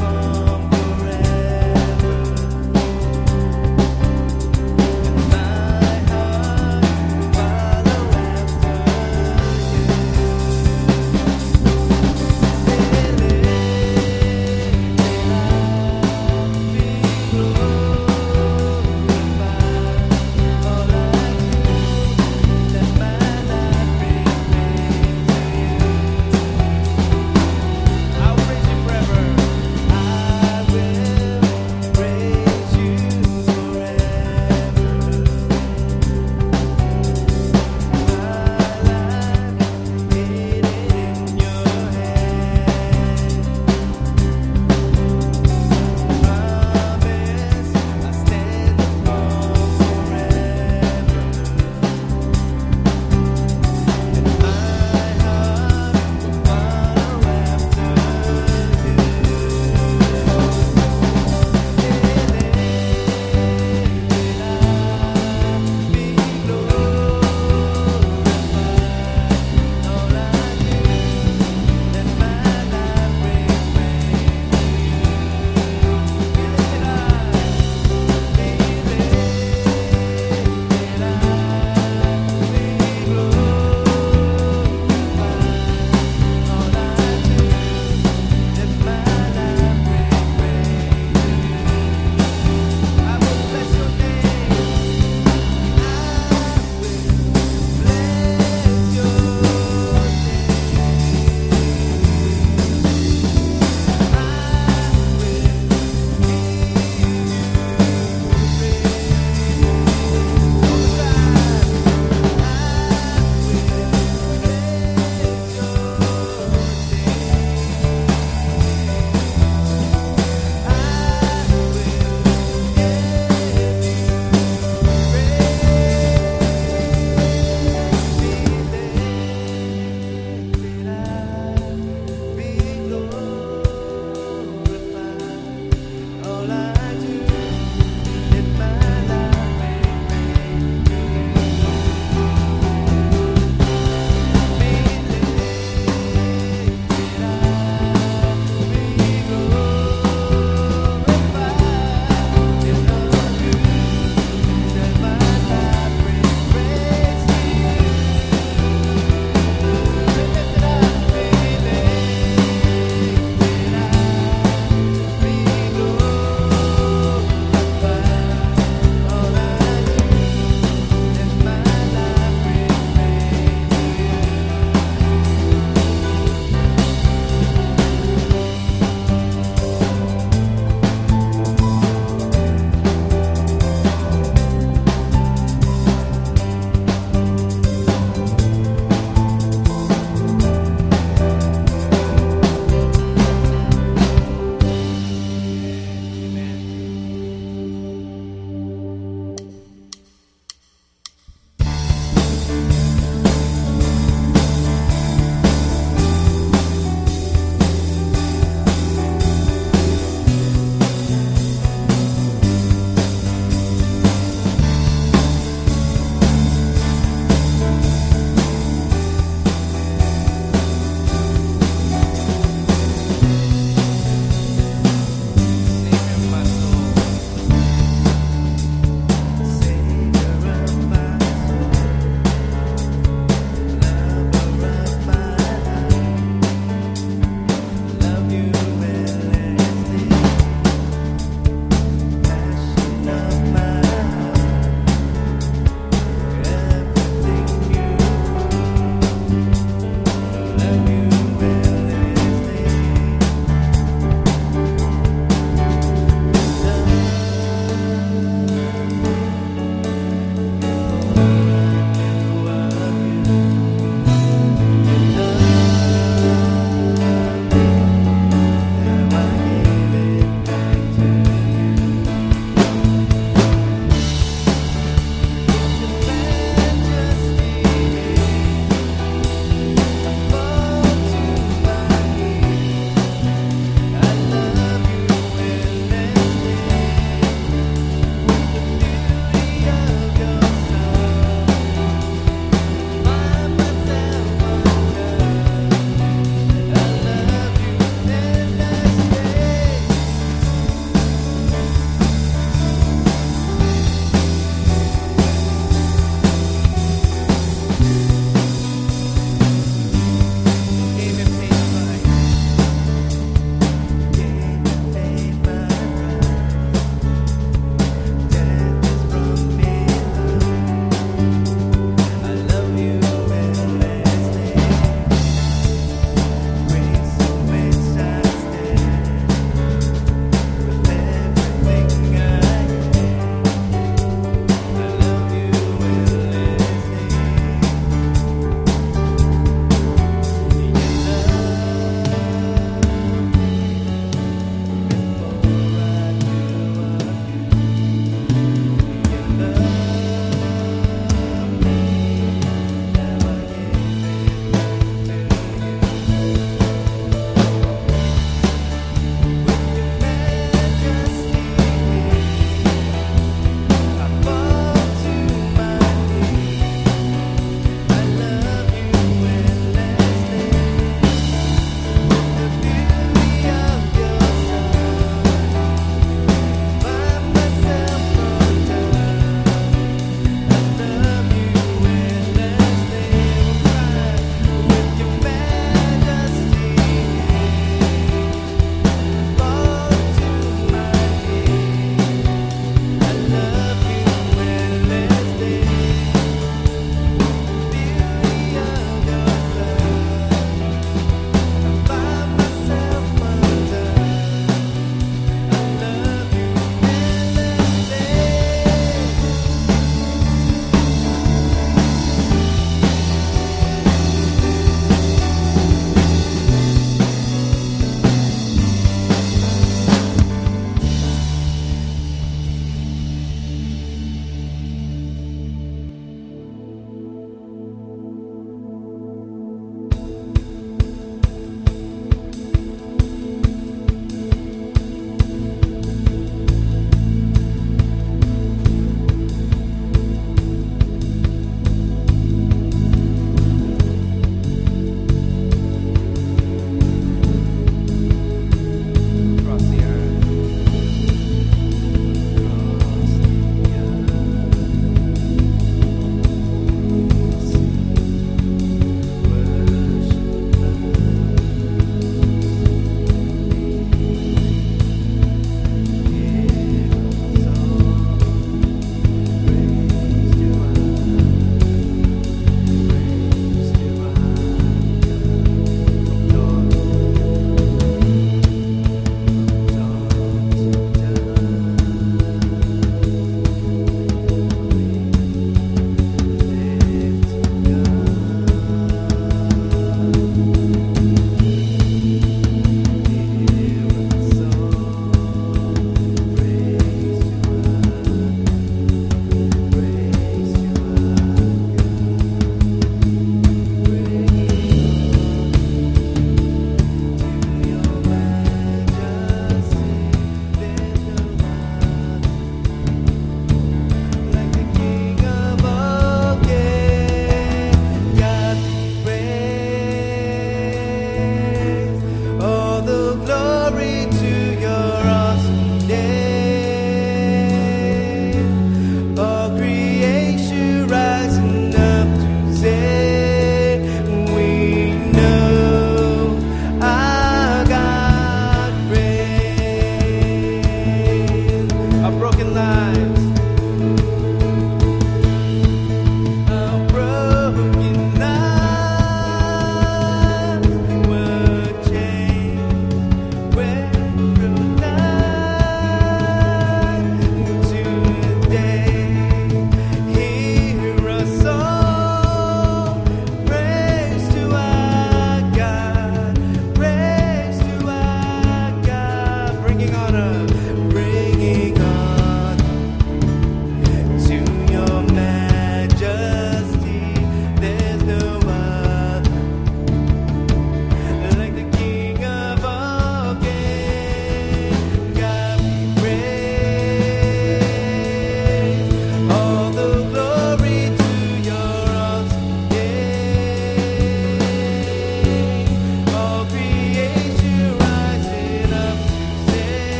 fun.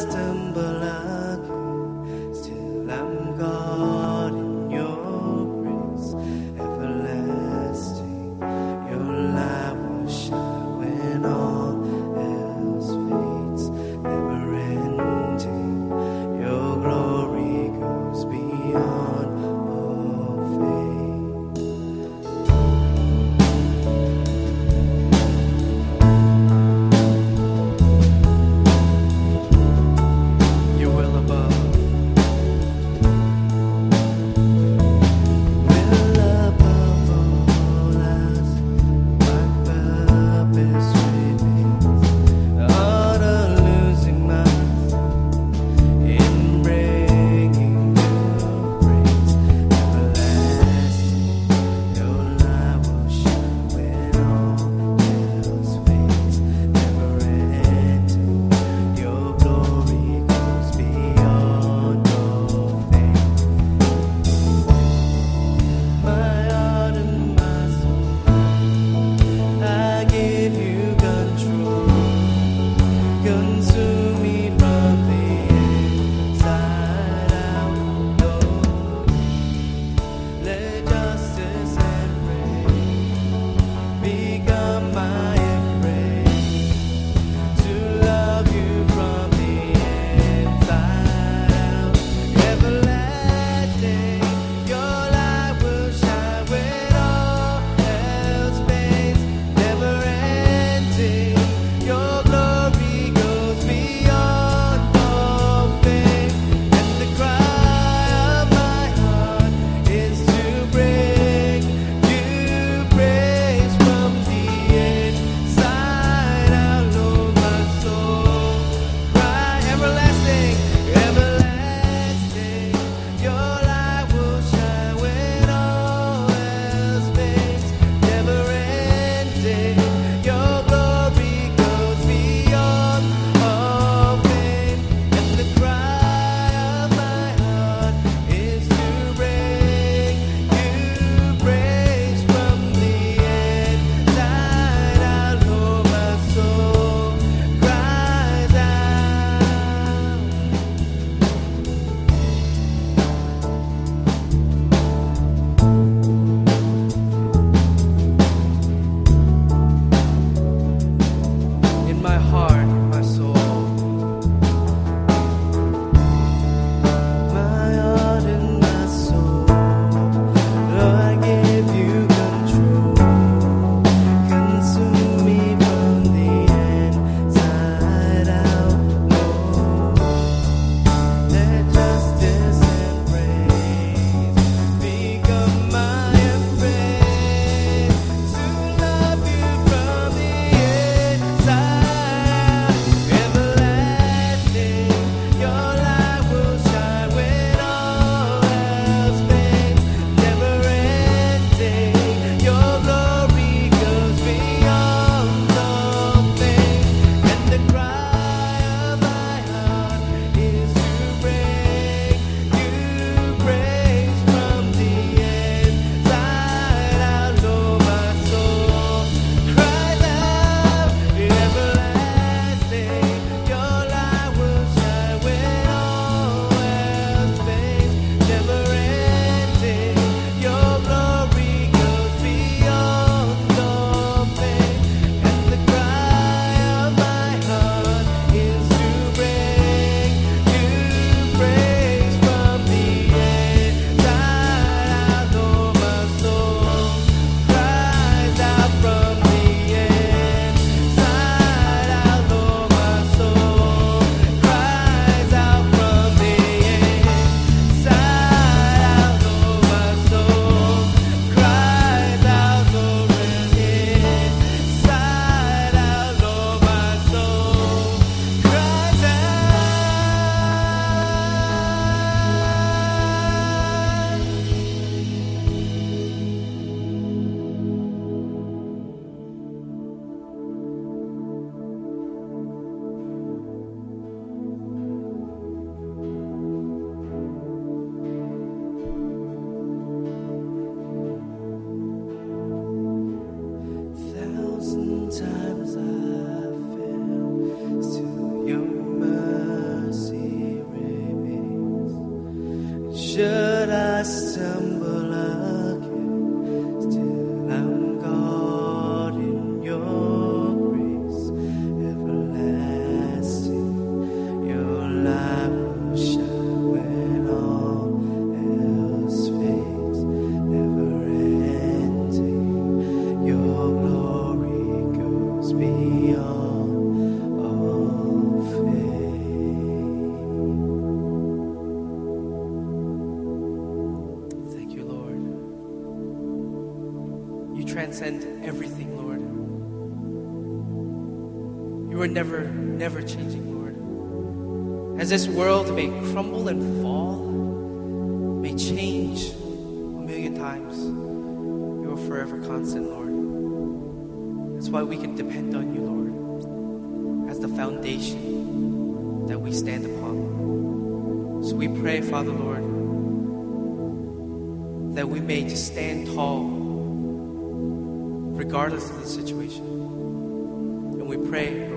Stumble should I stumble You are never, never changing, Lord. As this world may crumble and fall, may change a million times, you are forever constant, Lord. That's why we can depend on you, Lord, as the foundation that we stand upon. So we pray, Father, Lord, that we may just stand tall regardless of the situation. And we pray,